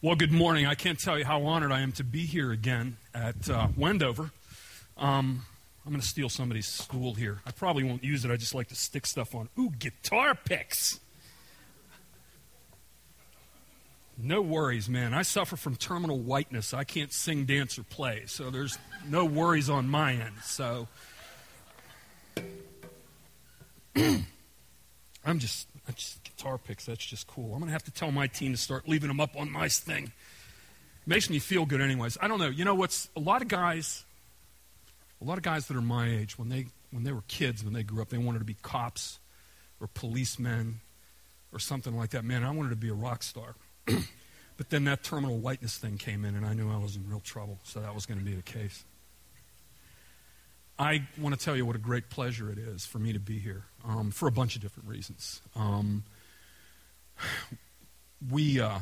Well, good morning. I can't tell you how honored I am to be here again at uh, Wendover. Um, I'm going to steal somebody's stool here. I probably won't use it. I just like to stick stuff on. Ooh, guitar picks. No worries, man. I suffer from terminal whiteness. I can't sing, dance, or play, so there's no worries on my end. So I'm just, I'm just guitar picks. That's just cool. I'm going to have to tell my team to start leaving them up on my thing. Makes me feel good, anyways. I don't know. You know what's a lot of guys, a lot of guys that are my age when they when they were kids when they grew up, they wanted to be cops or policemen or something like that. Man, I wanted to be a rock star. but then that terminal whiteness thing came in, and I knew I was in real trouble, so that was going to be the case. I want to tell you what a great pleasure it is for me to be here um, for a bunch of different reasons. Um, we, uh,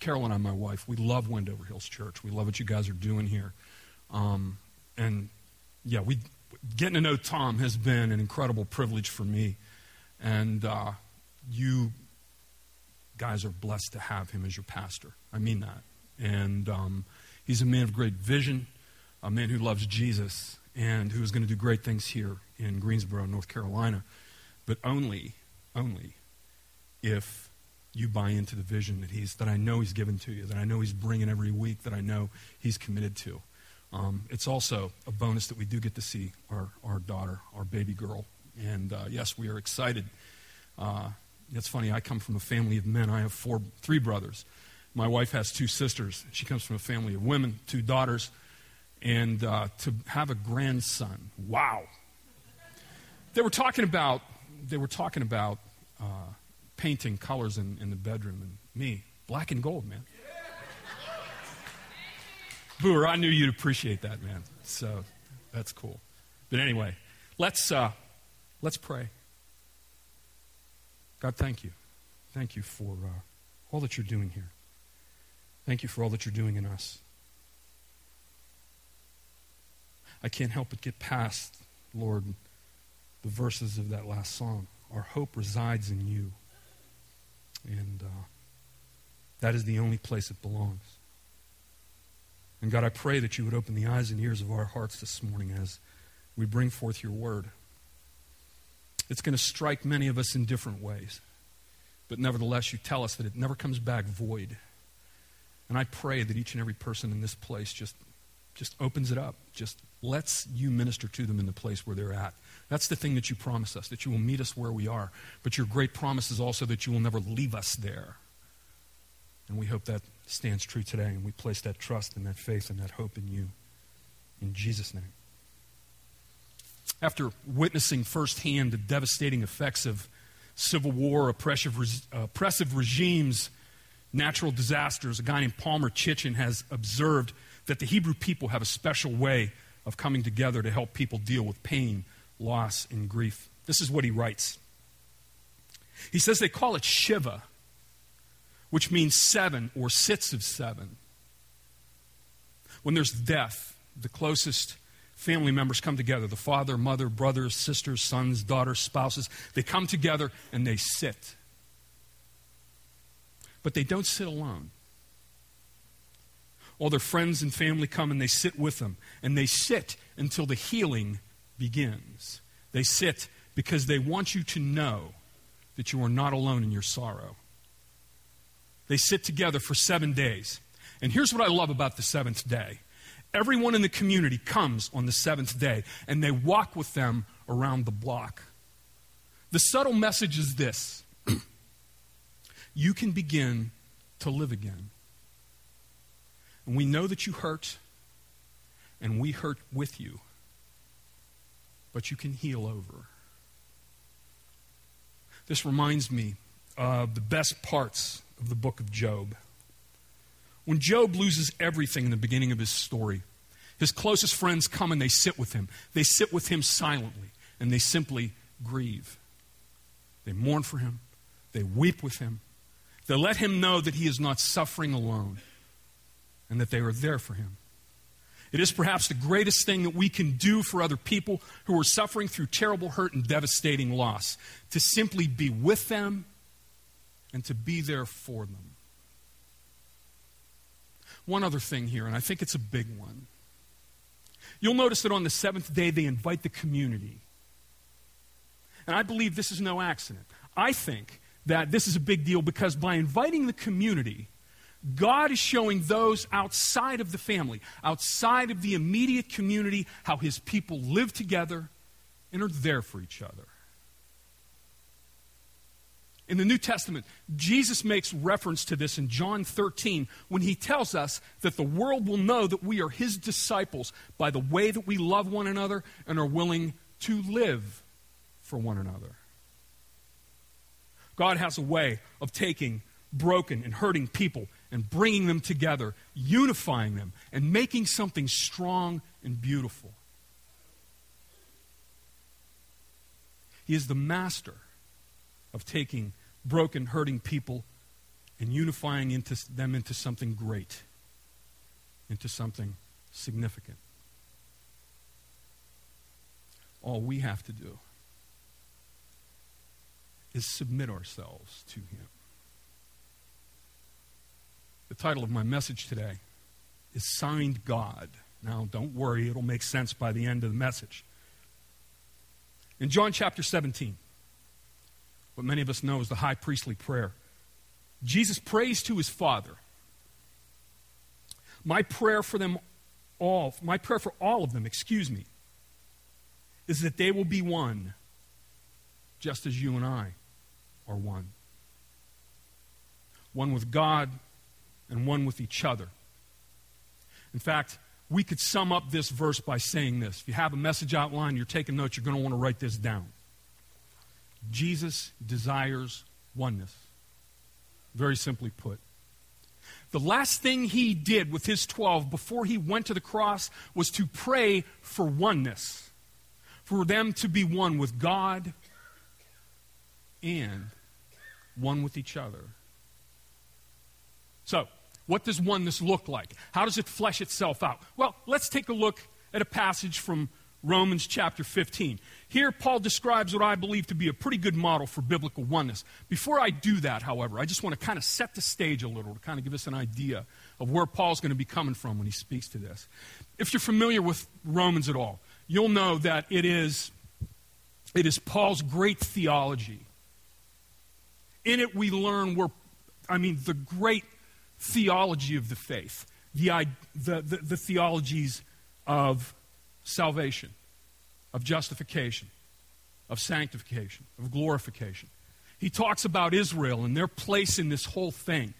Carol and I, my wife, we love Wendover Hills Church. We love what you guys are doing here. Um, and yeah, we getting to know Tom has been an incredible privilege for me. And uh, you guys are blessed to have him as your pastor. I mean that. And um, he's a man of great vision, a man who loves Jesus, and who is going to do great things here in Greensboro, North Carolina. But only, only if you buy into the vision that he's that I know he's given to you, that I know he's bringing every week, that I know he's committed to. Um, it's also a bonus that we do get to see our, our daughter, our baby girl. And uh, yes, we are excited uh, it's funny, I come from a family of men. I have four, three brothers. My wife has two sisters. She comes from a family of women, two daughters. And uh, to have a grandson, wow. They were talking about, they were talking about uh, painting colors in, in the bedroom, and me, black and gold, man. Booer, I knew you'd appreciate that, man. So that's cool. But anyway, let's, uh, let's pray. God, thank you. Thank you for uh, all that you're doing here. Thank you for all that you're doing in us. I can't help but get past, Lord, the verses of that last song. Our hope resides in you. And uh, that is the only place it belongs. And God, I pray that you would open the eyes and ears of our hearts this morning as we bring forth your word. It's going to strike many of us in different ways. But nevertheless, you tell us that it never comes back void. And I pray that each and every person in this place just, just opens it up, just lets you minister to them in the place where they're at. That's the thing that you promise us, that you will meet us where we are. But your great promise is also that you will never leave us there. And we hope that stands true today, and we place that trust and that faith and that hope in you. In Jesus' name after witnessing firsthand the devastating effects of civil war, oppressive, oppressive regimes, natural disasters, a guy named Palmer Chinchen has observed that the Hebrew people have a special way of coming together to help people deal with pain, loss, and grief. This is what he writes. He says they call it Shiva, which means seven or sits of seven. When there's death, the closest family members come together the father, mother, brothers, sisters, sons, daughters, spouses. They come together and they sit. But they don't sit alone. All their friends and family come and they sit with them. And they sit until the healing begins. They sit because they want you to know that you are not alone in your sorrow. They sit together for seven days. And here's what I love about the seventh day Everyone in the community comes on the seventh day and they walk with them around the block. The subtle message is this you can begin to live again. And we know that you hurt, and we hurt with you, but you can heal over. This reminds me of the best parts of the book of Job. When Job loses everything in the beginning of his story, his closest friends come and they sit with him. They sit with him silently and they simply grieve. They mourn for him, they weep with him, they let him know that he is not suffering alone and that they are there for him. It is perhaps the greatest thing that we can do for other people who are suffering through terrible hurt and devastating loss to simply be with them and to be there for them. one other thing here, and I think it's a big one. You'll notice that on the seventh day, they invite the community. And I believe this is no accident. I think that this is a big deal because by inviting the community, God is showing those outside of the family, outside of the immediate community, how his people live together and are there for each other. In the New Testament, Jesus makes reference to this in John 13 when he tells us that the world will know that we are his disciples by the way that we love one another and are willing to live for one another. God has a way of taking broken and hurting people and bringing them together, unifying them, and making something strong and beautiful. He is the master of taking broken, hurting people and unifying into them into something great, into something significant. All we have to do is submit ourselves to Him. The title of my message today is Signed God. Now, don't worry, it'll make sense by the end of the message. In John chapter 17, what many of us know is the high priestly prayer, Jesus prays to his Father. My prayer for them all, my prayer for all of them, excuse me, is that they will be one, just as you and I are one. One with God and one with each other. In fact, we could sum up this verse by saying this. If you have a message outline, you're taking notes, you're going to want to write this down. Jesus desires oneness. Very simply put. The last thing he did with his 12 before he went to the cross was to pray for oneness, for them to be one with God and one with each other. So, what does oneness look like? How does it flesh itself out? Well, let's take a look at a passage from Romans chapter 15. Here, Paul describes what I believe to be a pretty good model for biblical oneness. Before I do that, however, I just want to kind of set the stage a little to kind of give us an idea of where Paul's going to be coming from when he speaks to this. If you're familiar with Romans at all, you'll know that it is, it is Paul's great theology. In it, we learn where, I mean, the great theology of the faith, the, the, the, the theologies of salvation, of justification, of sanctification, of glorification. He talks about Israel and their place in this whole thing.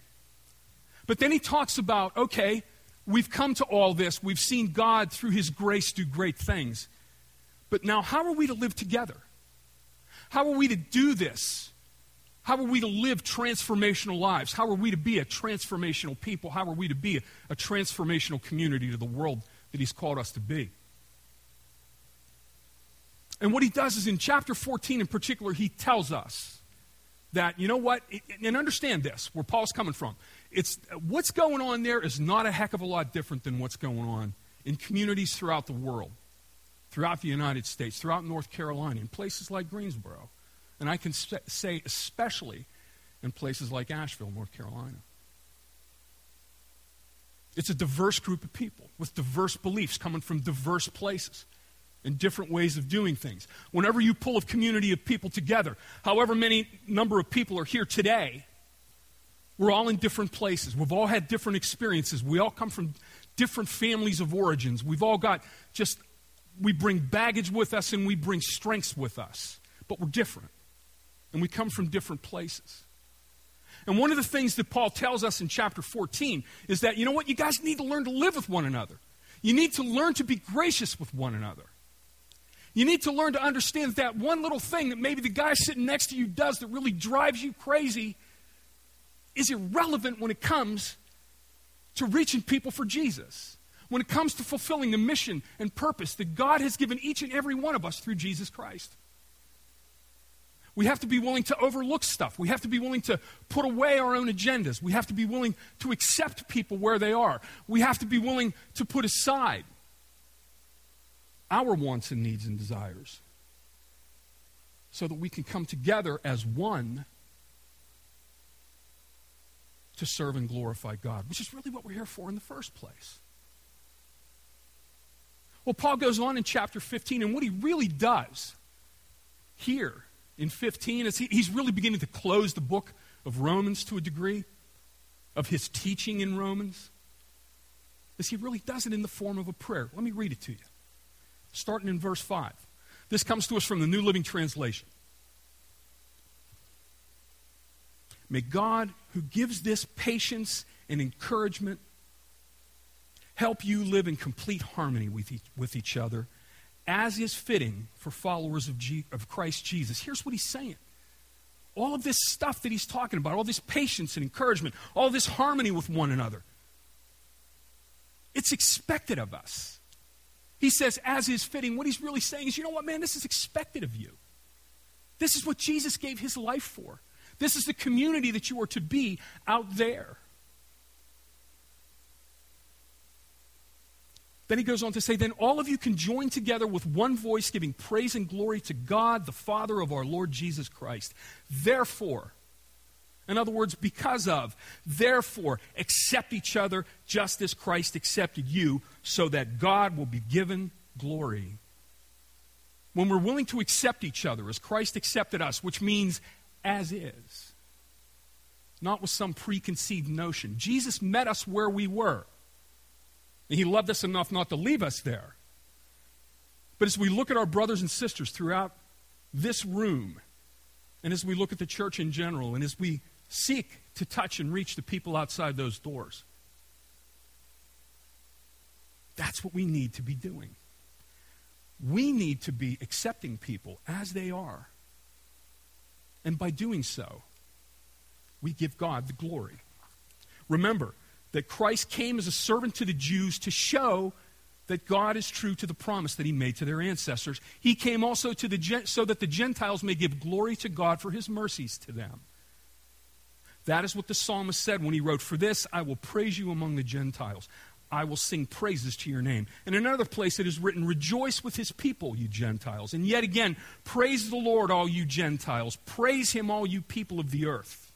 But then he talks about okay, we've come to all this, we've seen God through his grace do great things. But now, how are we to live together? How are we to do this? How are we to live transformational lives? How are we to be a transformational people? How are we to be a, a transformational community to the world that He's called us to be? And what he does is in chapter 14 in particular, he tells us that, you know what, and understand this, where Paul's coming from. It's, what's going on there is not a heck of a lot different than what's going on in communities throughout the world, throughout the United States, throughout North Carolina, in places like Greensboro. And I can say, especially in places like Asheville, North Carolina. It's a diverse group of people with diverse beliefs coming from diverse places and different ways of doing things. Whenever you pull a community of people together, however many number of people are here today, we're all in different places. We've all had different experiences. We all come from different families of origins. We've all got just, we bring baggage with us and we bring strengths with us. But we're different. And we come from different places. And one of the things that Paul tells us in chapter 14 is that, you know what, you guys need to learn to live with one another. You need to learn to be gracious with one another. You need to learn to understand that one little thing that maybe the guy sitting next to you does that really drives you crazy is irrelevant when it comes to reaching people for Jesus. When it comes to fulfilling the mission and purpose that God has given each and every one of us through Jesus Christ. We have to be willing to overlook stuff. We have to be willing to put away our own agendas. We have to be willing to accept people where they are. We have to be willing to put aside our wants and needs and desires so that we can come together as one to serve and glorify God, which is really what we're here for in the first place. Well, Paul goes on in chapter 15, and what he really does here in 15 is he, he's really beginning to close the book of Romans to a degree, of his teaching in Romans, is he really does it in the form of a prayer. Let me read it to you. Starting in verse 5. This comes to us from the New Living Translation. May God, who gives this patience and encouragement, help you live in complete harmony with each, with each other, as is fitting for followers of, of Christ Jesus. Here's what he's saying. All of this stuff that he's talking about, all this patience and encouragement, all this harmony with one another, it's expected of us. He says, as is fitting. What he's really saying is, you know what, man, this is expected of you. This is what Jesus gave his life for. This is the community that you are to be out there. Then he goes on to say, Then all of you can join together with one voice, giving praise and glory to God, the Father of our Lord Jesus Christ. Therefore, in other words, because of, therefore, accept each other just as Christ accepted you, so that God will be given glory. When we're willing to accept each other as Christ accepted us, which means as is, not with some preconceived notion. Jesus met us where we were. And he loved us enough not to leave us there. But as we look at our brothers and sisters throughout this room, and as we look at the church in general, and as we seek to touch and reach the people outside those doors, that's what we need to be doing. We need to be accepting people as they are. And by doing so, we give God the glory. Remember, that Christ came as a servant to the Jews to show that God is true to the promise that he made to their ancestors. He came also to the so that the Gentiles may give glory to God for his mercies to them. That is what the psalmist said when he wrote, For this I will praise you among the Gentiles. I will sing praises to your name. In another place it is written, Rejoice with his people, you Gentiles. And yet again, praise the Lord, all you Gentiles. Praise him, all you people of the earth.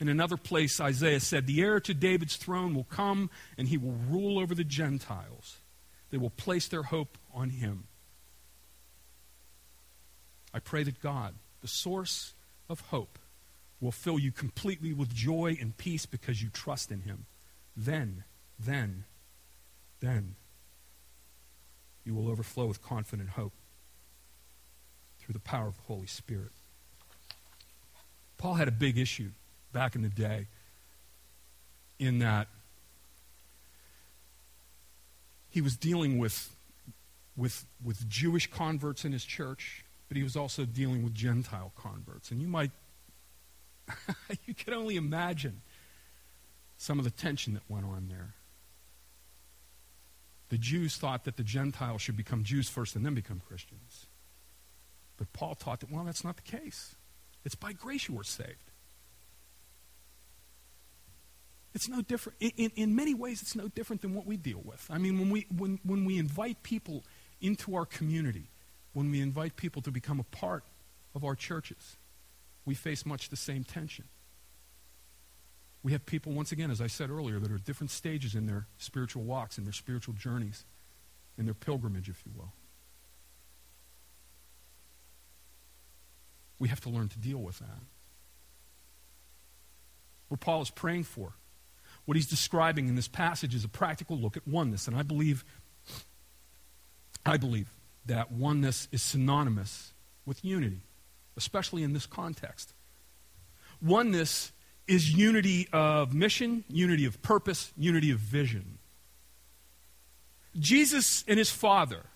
In another place, Isaiah said, The heir to David's throne will come, and he will rule over the Gentiles. They will place their hope on him. I pray that God, the source of hope, will fill you completely with joy and peace because you trust in him. Then, then, then, you will overflow with confident hope through the power of the Holy Spirit. Paul had a big issue back in the day in that he was dealing with, with, with Jewish converts in his church, but he was also dealing with Gentile converts. And you might, you can only imagine some of the tension that went on there. The Jews thought that the Gentiles should become Jews first and then become Christians. But Paul taught that, well, that's not the case. It's by grace you were saved. It's no different. In, in many ways, it's no different than what we deal with. I mean, when we, when, when we invite people into our community, when we invite people to become a part of our churches, we face much the same tension. We have people, once again, as I said earlier, that are at different stages in their spiritual walks, in their spiritual journeys, in their pilgrimage, if you will. We have to learn to deal with that. What Paul is praying for what he's describing in this passage is a practical look at oneness. And I believe, I believe that oneness is synonymous with unity, especially in this context. Oneness is unity of mission, unity of purpose, unity of vision. Jesus and his Father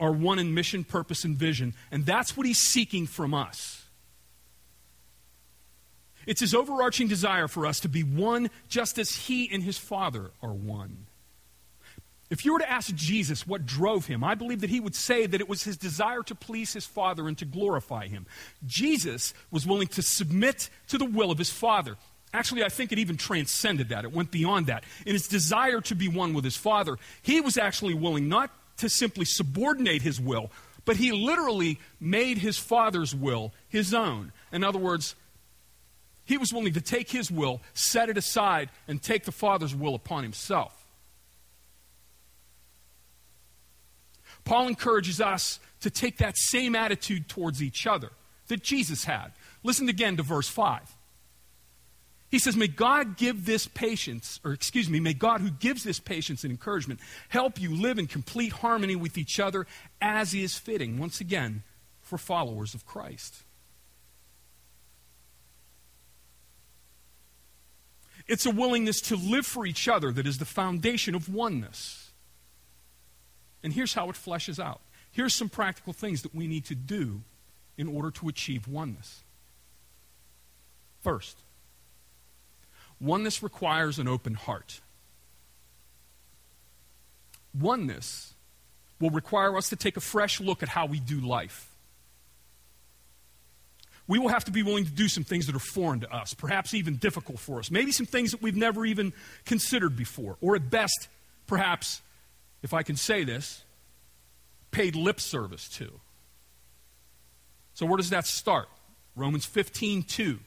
are one in mission, purpose, and vision, and that's what he's seeking from us. It's his overarching desire for us to be one just as he and his Father are one. If you were to ask Jesus what drove him, I believe that he would say that it was his desire to please his Father and to glorify him. Jesus was willing to submit to the will of his Father. Actually, I think it even transcended that. It went beyond that. In his desire to be one with his Father, he was actually willing not to simply subordinate his will, but he literally made his Father's will his own. In other words, He was willing to take his will, set it aside, and take the Father's will upon himself. Paul encourages us to take that same attitude towards each other that Jesus had. Listen again to verse 5. He says, May God give this patience, or excuse me, may God who gives this patience and encouragement help you live in complete harmony with each other as is fitting, once again, for followers of Christ. It's a willingness to live for each other that is the foundation of oneness. And here's how it fleshes out. Here's some practical things that we need to do in order to achieve oneness. First, oneness requires an open heart. Oneness will require us to take a fresh look at how we do life. We will have to be willing to do some things that are foreign to us, perhaps even difficult for us, maybe some things that we've never even considered before, or at best, perhaps, if I can say this, paid lip service to. So, where does that start? Romans 15 2.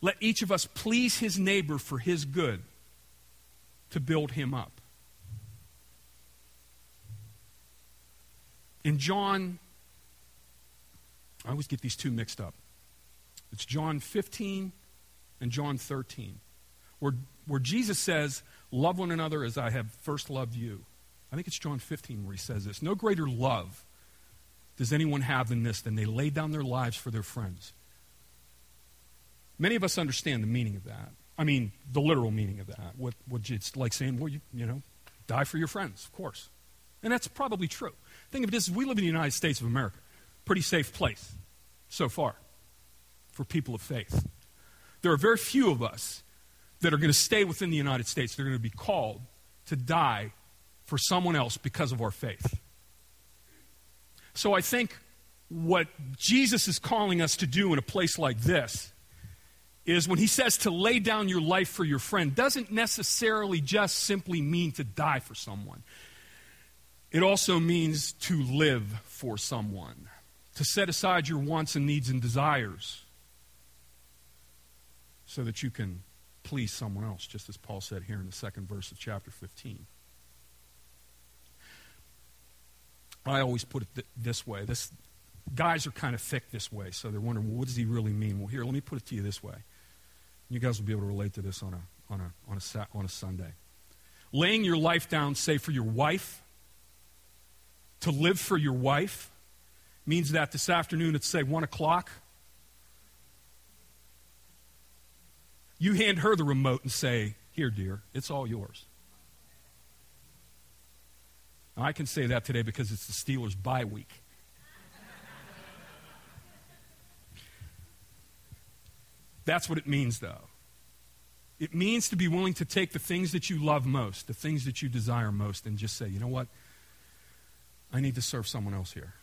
Let each of us please his neighbor for his good to build him up. In John, I always get these two mixed up. It's John 15 and John 13, where, where Jesus says, Love one another as I have first loved you. I think it's John 15 where he says this. No greater love does anyone have than this, than they lay down their lives for their friends. Many of us understand the meaning of that. I mean, the literal meaning of that. What, what it's like saying, well, you, you know, die for your friends, of course. And that's probably true. Think of it as we live in the United States of America. Pretty safe place so far for people of faith. There are very few of us that are going to stay within the United States. They're going to be called to die for someone else because of our faith. So I think what Jesus is calling us to do in a place like this is when he says to lay down your life for your friend, doesn't necessarily just simply mean to die for someone. It also means to live for someone, to set aside your wants and needs and desires so that you can please someone else, just as Paul said here in the second verse of chapter 15. I always put it th- this way. This, guys are kind of thick this way, so they're wondering, well, what does he really mean? Well, here, let me put it to you this way. You guys will be able to relate to this on a, on a, on a, on a Sunday. Laying your life down, say, for your wife, to live for your wife, means that this afternoon at, say, 1 o'clock, you hand her the remote and say, Here, dear, it's all yours. Now, I can say that today because it's the Steelers' bye week. That's what it means, though. It means to be willing to take the things that you love most, the things that you desire most, and just say, you know what? I need to serve someone else here.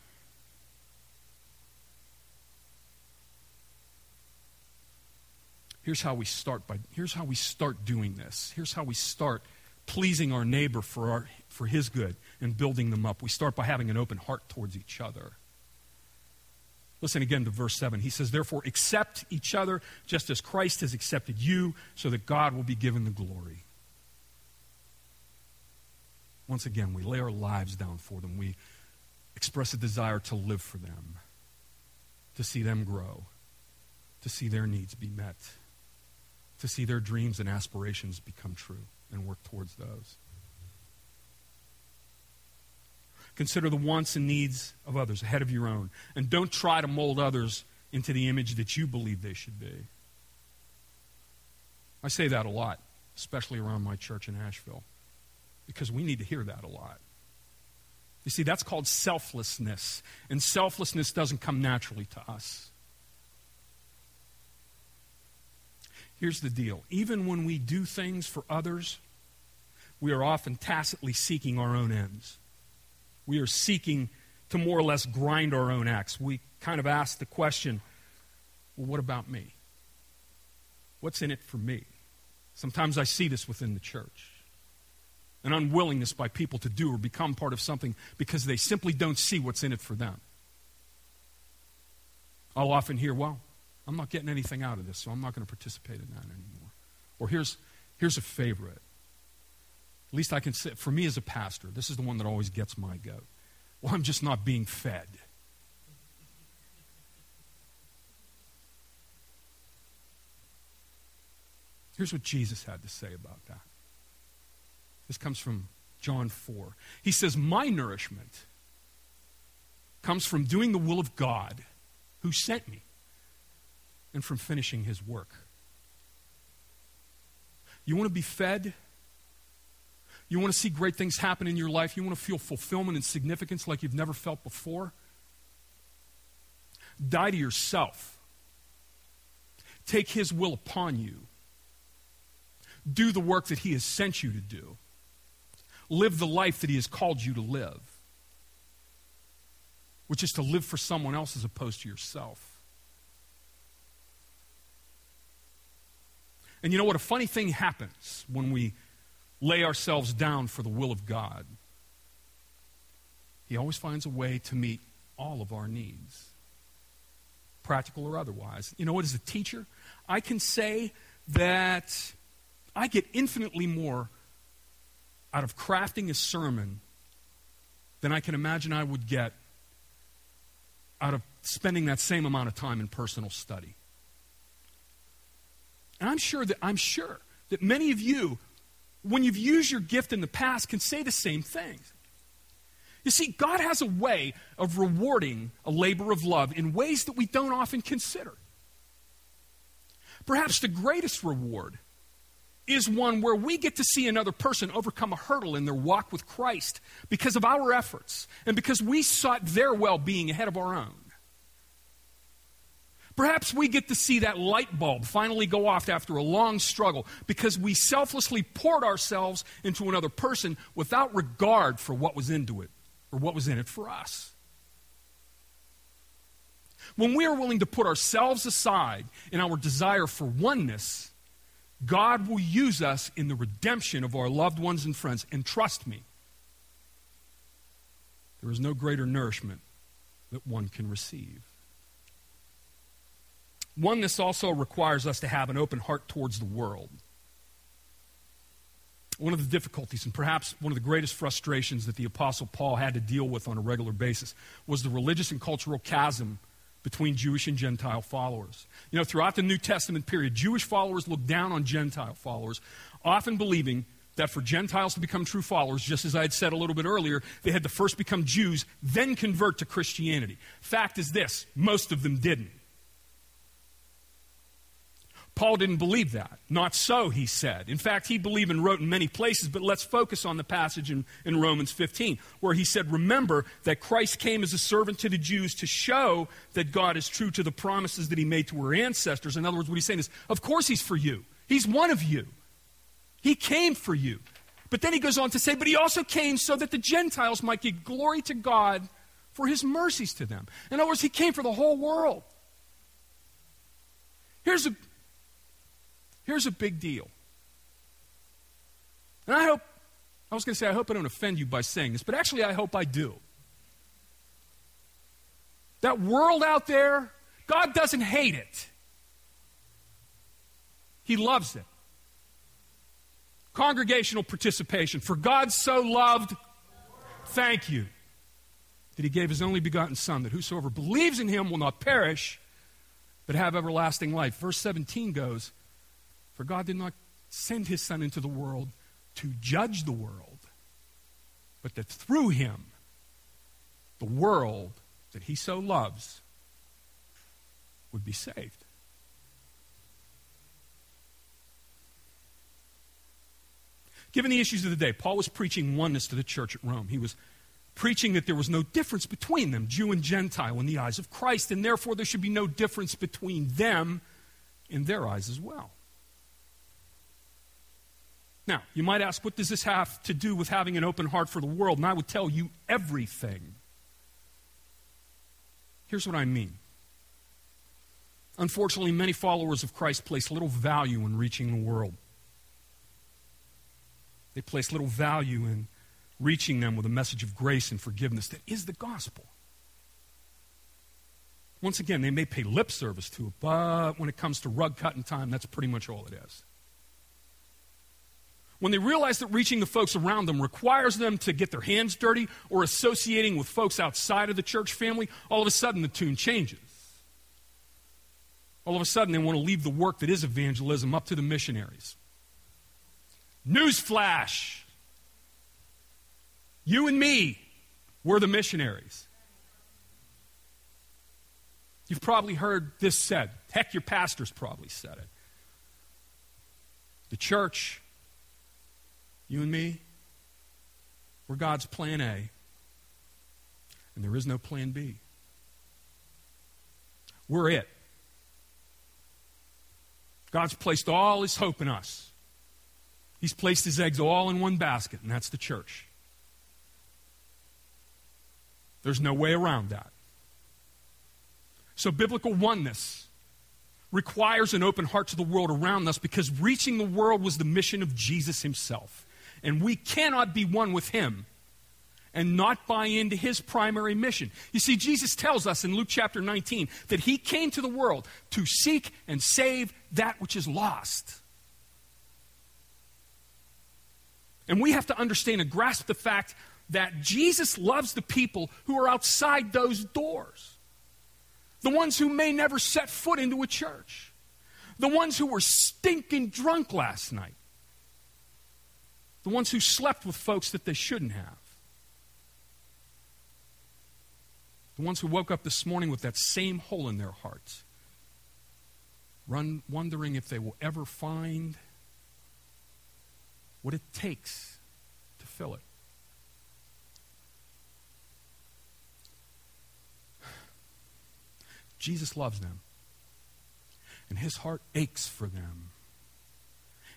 Here's how we start by here's how we start doing this. Here's how we start pleasing our neighbor for our for his good and building them up. We start by having an open heart towards each other. Listen again to verse 7. He says, Therefore, accept each other just as Christ has accepted you, so that God will be given the glory. Once again, we lay our lives down for them. We express a desire to live for them, to see them grow, to see their needs be met, to see their dreams and aspirations become true, and work towards those. Consider the wants and needs of others ahead of your own. And don't try to mold others into the image that you believe they should be. I say that a lot, especially around my church in Asheville, because we need to hear that a lot. You see, that's called selflessness, and selflessness doesn't come naturally to us. Here's the deal even when we do things for others, we are often tacitly seeking our own ends. We are seeking to more or less grind our own axe. We kind of ask the question well, what about me? What's in it for me? Sometimes I see this within the church an unwillingness by people to do or become part of something because they simply don't see what's in it for them. I'll often hear, well, I'm not getting anything out of this, so I'm not going to participate in that anymore. Or here's, here's a favorite. At least I can say, for me as a pastor, this is the one that always gets my goat. Well, I'm just not being fed. Here's what Jesus had to say about that. This comes from John 4. He says, My nourishment comes from doing the will of God who sent me and from finishing his work. You want to be fed? You want to see great things happen in your life? You want to feel fulfillment and significance like you've never felt before? Die to yourself. Take his will upon you. Do the work that he has sent you to do. Live the life that he has called you to live, which is to live for someone else as opposed to yourself. And you know what? A funny thing happens when we lay ourselves down for the will of God. He always finds a way to meet all of our needs, practical or otherwise. You know what? As a teacher, I can say that I get infinitely more out of crafting a sermon than I can imagine I would get out of spending that same amount of time in personal study. And I'm sure that I'm sure that many of you, when you've used your gift in the past, can say the same things. You see, God has a way of rewarding a labor of love in ways that we don't often consider. Perhaps the greatest reward is one where we get to see another person overcome a hurdle in their walk with Christ because of our efforts and because we sought their well being ahead of our own. Perhaps we get to see that light bulb finally go off after a long struggle because we selflessly poured ourselves into another person without regard for what was into it or what was in it for us. When we are willing to put ourselves aside in our desire for oneness, God will use us in the redemption of our loved ones and friends. And trust me, there is no greater nourishment that one can receive. Oneness also requires us to have an open heart towards the world. One of the difficulties, and perhaps one of the greatest frustrations that the Apostle Paul had to deal with on a regular basis, was the religious and cultural chasm between Jewish and Gentile followers. You know, throughout the New Testament period, Jewish followers looked down on Gentile followers, often believing that for Gentiles to become true followers, just as I had said a little bit earlier, they had to first become Jews, then convert to Christianity. Fact is this most of them didn't. Paul didn't believe that. Not so, he said. In fact, he believed and wrote in many places, but let's focus on the passage in, in Romans 15, where he said, Remember that Christ came as a servant to the Jews to show that God is true to the promises that he made to our ancestors. In other words, what he's saying is, Of course he's for you. He's one of you. He came for you. But then he goes on to say, But he also came so that the Gentiles might give glory to God for his mercies to them. In other words, he came for the whole world. Here's a Here's a big deal. And I hope, I was going to say, I hope I don't offend you by saying this, but actually, I hope I do. That world out there, God doesn't hate it, He loves it. Congregational participation. For God so loved, thank you, that He gave His only begotten Son, that whosoever believes in Him will not perish, but have everlasting life. Verse 17 goes, for God did not send his Son into the world to judge the world, but that through him, the world that he so loves would be saved. Given the issues of the day, Paul was preaching oneness to the church at Rome. He was preaching that there was no difference between them, Jew and Gentile, in the eyes of Christ, and therefore there should be no difference between them in their eyes as well. Now, you might ask, what does this have to do with having an open heart for the world? And I would tell you everything. Here's what I mean. Unfortunately, many followers of Christ place little value in reaching the world. They place little value in reaching them with a message of grace and forgiveness that is the gospel. Once again, they may pay lip service to it, but when it comes to rug cutting time, that's pretty much all it is. When they realize that reaching the folks around them requires them to get their hands dirty or associating with folks outside of the church family, all of a sudden the tune changes. All of a sudden, they want to leave the work that is evangelism up to the missionaries. Newsflash! You and me, we're the missionaries. You've probably heard this said. Heck, your pastor's probably said it. The church, you and me, we're God's plan A, and there is no plan B. We're it. God's placed all his hope in us. He's placed his eggs all in one basket, and that's the church. There's no way around that. So, biblical oneness requires an open heart to the world around us because reaching the world was the mission of Jesus himself. And we cannot be one with him and not buy into his primary mission. You see, Jesus tells us in Luke chapter 19 that he came to the world to seek and save that which is lost. And we have to understand and grasp the fact that Jesus loves the people who are outside those doors. The ones who may never set foot into a church. The ones who were stinking drunk last night. The ones who slept with folks that they shouldn't have. The ones who woke up this morning with that same hole in their hearts, run, wondering if they will ever find what it takes to fill it. Jesus loves them, and his heart aches for them.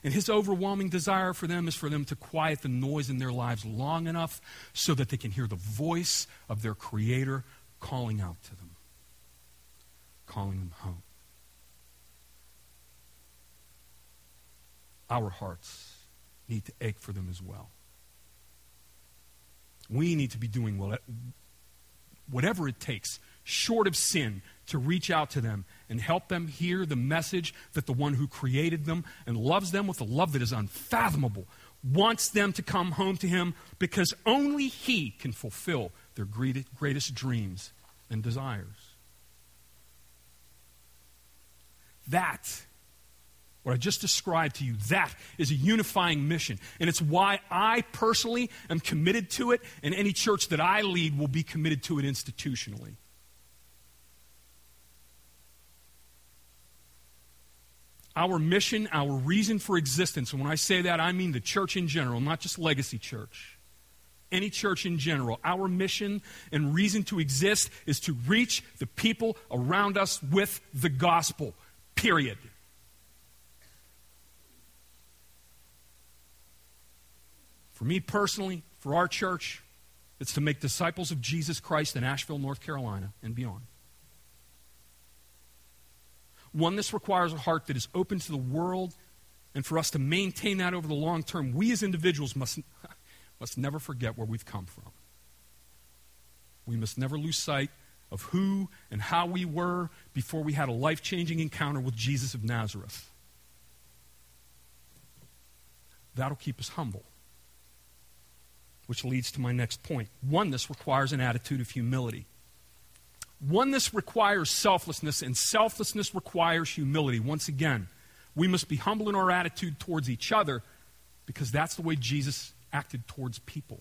And his overwhelming desire for them is for them to quiet the noise in their lives long enough so that they can hear the voice of their Creator calling out to them, calling them home. Our hearts need to ache for them as well. We need to be doing whatever it takes, short of sin, to reach out to them and help them hear the message that the one who created them and loves them with a love that is unfathomable wants them to come home to him because only he can fulfill their greatest dreams and desires. That, what I just described to you, that is a unifying mission. And it's why I personally am committed to it, and any church that I lead will be committed to it institutionally. Our mission, our reason for existence, and when I say that, I mean the church in general, not just Legacy Church any church in general. Our mission and reason to exist is to reach the people around us with the gospel, period. For me personally, for our church, it's to make disciples of Jesus Christ in Asheville, North Carolina, and beyond. One, this requires a heart that is open to the world, and for us to maintain that over the long term, we as individuals must Let's never forget where we've come from. We must never lose sight of who and how we were before we had a life changing encounter with Jesus of Nazareth. That'll keep us humble. Which leads to my next point. Oneness requires an attitude of humility. Oneness requires selflessness, and selflessness requires humility. Once again, we must be humble in our attitude towards each other because that's the way Jesus acted towards people.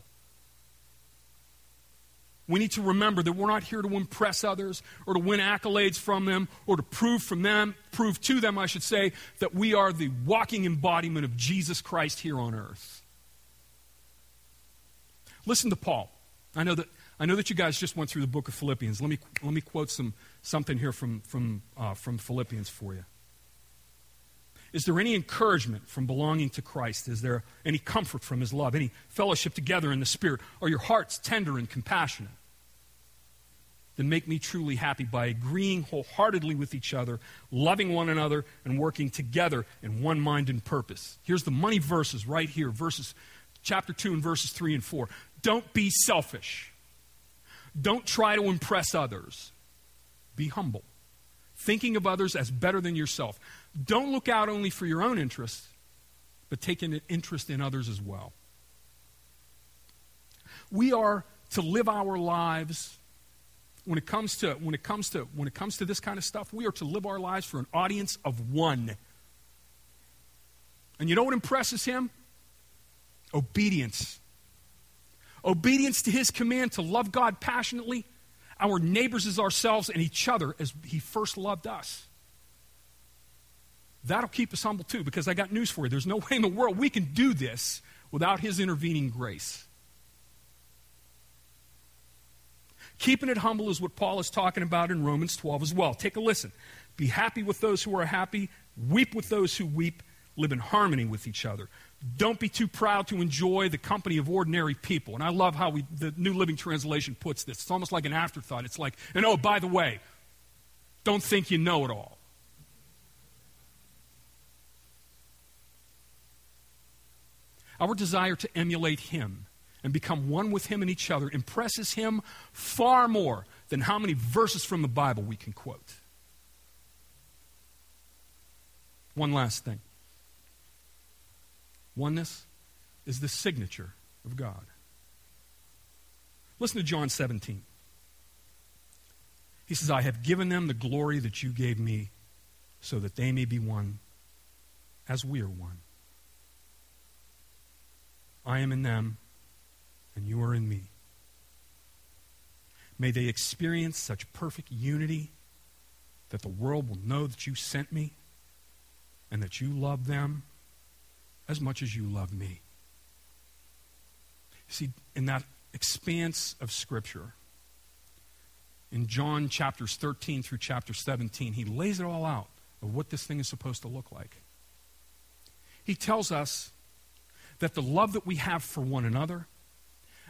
We need to remember that we're not here to impress others or to win accolades from them or to prove from them, prove to them, I should say, that we are the walking embodiment of Jesus Christ here on earth. Listen to Paul. I know that, I know that you guys just went through the book of Philippians. Let me, let me quote some, something here from, from, uh, from Philippians for you. Is there any encouragement from belonging to Christ? Is there any comfort from His love? Any fellowship together in the Spirit? Are your hearts tender and compassionate? Then make me truly happy by agreeing wholeheartedly with each other, loving one another, and working together in one mind and purpose. Here's the money verses right here, verses chapter 2 and verses 3 and 4. Don't be selfish. Don't try to impress others. Be humble, thinking of others as better than yourself. Don't look out only for your own interests, but take an interest in others as well. We are to live our lives when it comes to when it comes to when it comes to this kind of stuff, we are to live our lives for an audience of one. And you know what impresses him? Obedience. Obedience to his command to love God passionately, our neighbors as ourselves, and each other as he first loved us. That'll keep us humble too, because I got news for you. There's no way in the world we can do this without his intervening grace. Keeping it humble is what Paul is talking about in Romans 12 as well. Take a listen. Be happy with those who are happy, weep with those who weep, live in harmony with each other. Don't be too proud to enjoy the company of ordinary people. And I love how we, the New Living Translation puts this. It's almost like an afterthought. It's like, and oh, by the way, don't think you know it all. Our desire to emulate Him and become one with Him and each other impresses Him far more than how many verses from the Bible we can quote. One last thing. Oneness is the signature of God. Listen to John 17. He says, I have given them the glory that you gave me so that they may be one as we are one. I am in them, and you are in me. May they experience such perfect unity that the world will know that you sent me and that you love them as much as you love me. See, in that expanse of Scripture, in John chapters 13 through chapter 17, he lays it all out of what this thing is supposed to look like. He tells us that the love that we have for one another,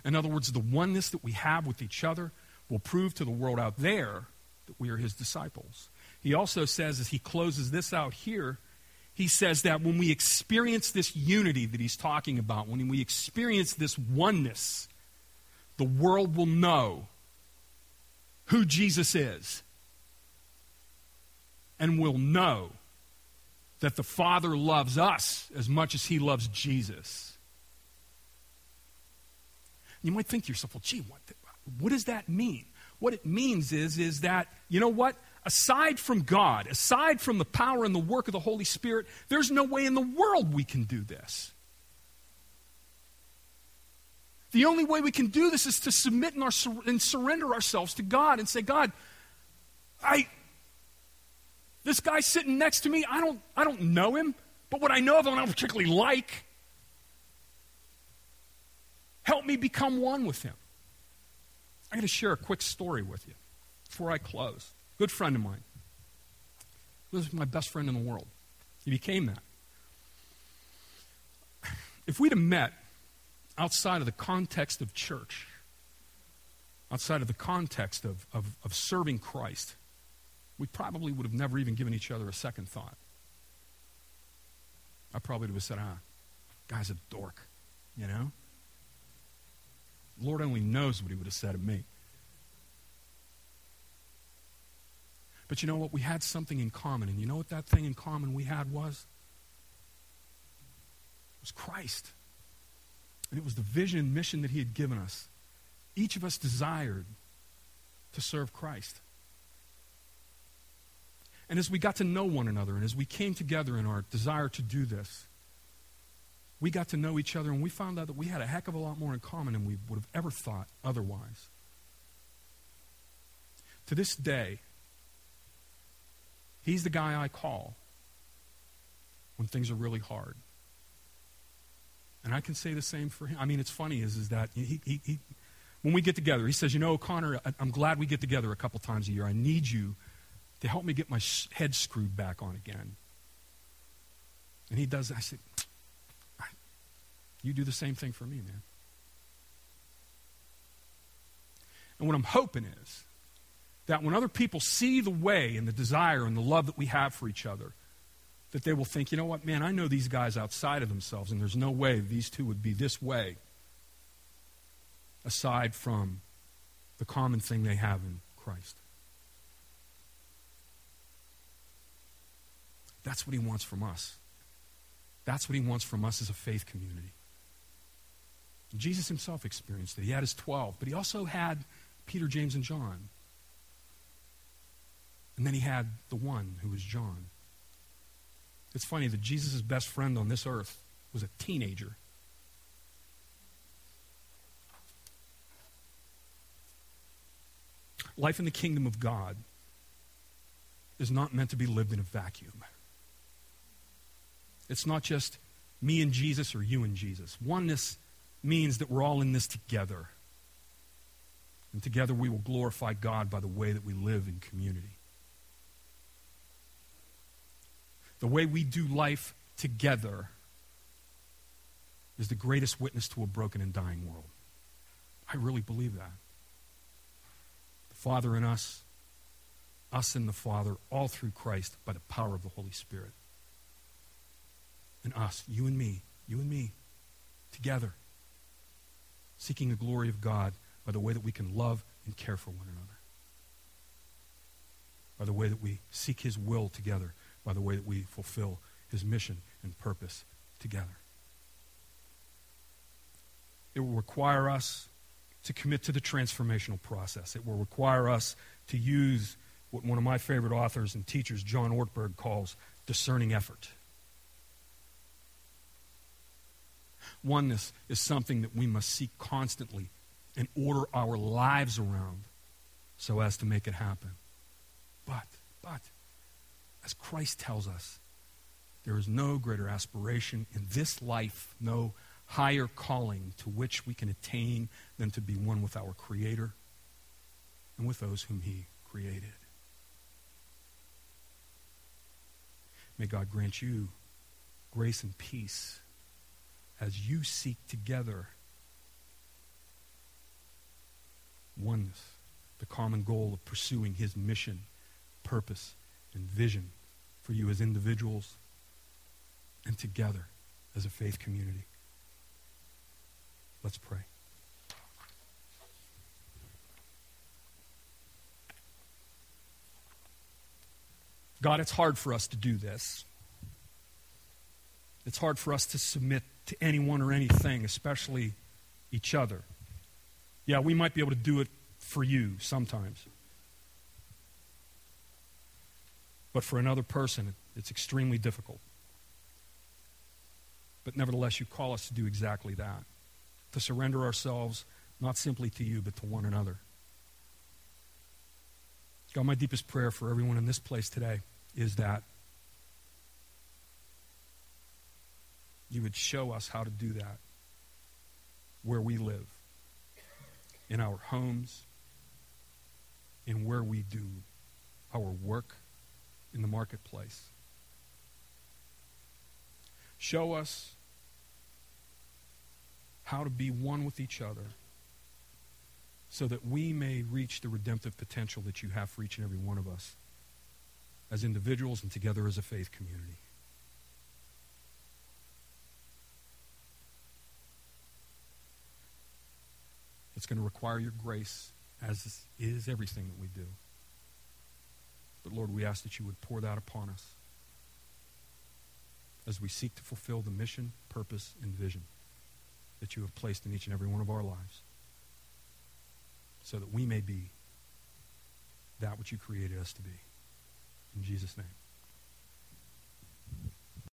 in other words, the oneness that we have with each other, will prove to the world out there that we are his disciples. He also says, as he closes this out here, he says that when we experience this unity that he's talking about, when we experience this oneness, the world will know who Jesus is and will know that the Father loves us as much as he loves Jesus. You might think to yourself, well, gee, what, what does that mean? What it means is, is that, you know what? Aside from God, aside from the power and the work of the Holy Spirit, there's no way in the world we can do this. The only way we can do this is to submit and, our, and surrender ourselves to God and say, God, I, this guy sitting next to me, I don't, I don't know him, but what I know of him, I don't particularly like. Help me become one with him. I'm going to share a quick story with you before I close. Good friend of mine. He was my best friend in the world. He became that. If we'd have met outside of the context of church, outside of the context of, of, of serving Christ, we probably would have never even given each other a second thought. I probably would have said, ah, guy's a dork, you know? Lord only knows what he would have said of me. But you know what? We had something in common. And you know what that thing in common we had was? It was Christ. And it was the vision and mission that He had given us. Each of us desired to serve Christ. And as we got to know one another, and as we came together in our desire to do this, we got to know each other, and we found out that we had a heck of a lot more in common than we would have ever thought otherwise. To this day, He's the guy I call when things are really hard. And I can say the same for him. I mean, it's funny is, is that he, he, he, when we get together, he says, you know, Connor, I'm glad we get together a couple times a year. I need you to help me get my head screwed back on again. And he does. I said, you do the same thing for me, man. And what I'm hoping is that when other people see the way and the desire and the love that we have for each other, that they will think, you know what, man, I know these guys outside of themselves, and there's no way these two would be this way aside from the common thing they have in Christ. That's what he wants from us. That's what he wants from us as a faith community. Jesus himself experienced it. He had his 12, but he also had Peter, James, and John. And then he had the one who was John. It's funny that Jesus' best friend on this earth was a teenager. Life in the kingdom of God is not meant to be lived in a vacuum. It's not just me and Jesus or you and Jesus. Oneness means that we're all in this together. And together we will glorify God by the way that we live in community. The way we do life together is the greatest witness to a broken and dying world. I really believe that. The Father in us, us in the Father, all through Christ by the power of the Holy Spirit. And us, you and me, you and me, together, seeking the glory of God by the way that we can love and care for one another, by the way that we seek His will together by the way that we fulfill his mission and purpose together. It will require us to commit to the transformational process. It will require us to use what one of my favorite authors and teachers, John Ortberg, calls discerning effort. Oneness is something that we must seek constantly and order our lives around so as to make it happen. But, but, as Christ tells us, there is no greater aspiration in this life, no higher calling to which we can attain than to be one with our Creator and with those whom He created. May God grant you grace and peace as you seek together oneness, the common goal of pursuing His mission, purpose, and vision for you as individuals and together as a faith community. Let's pray. God, it's hard for us to do this. It's hard for us to submit to anyone or anything, especially each other. Yeah, we might be able to do it for you sometimes. But for another person, it's extremely difficult. But nevertheless, you call us to do exactly that to surrender ourselves not simply to you, but to one another. God, my deepest prayer for everyone in this place today is that you would show us how to do that where we live, in our homes, in where we do our work in the marketplace. Show us how to be one with each other so that we may reach the redemptive potential that you have for each and every one of us as individuals and together as a faith community. It's going to require your grace, as is everything that we do. But Lord, we ask that you would pour that upon us as we seek to fulfill the mission, purpose, and vision that you have placed in each and every one of our lives so that we may be that which you created us to be. In Jesus' name.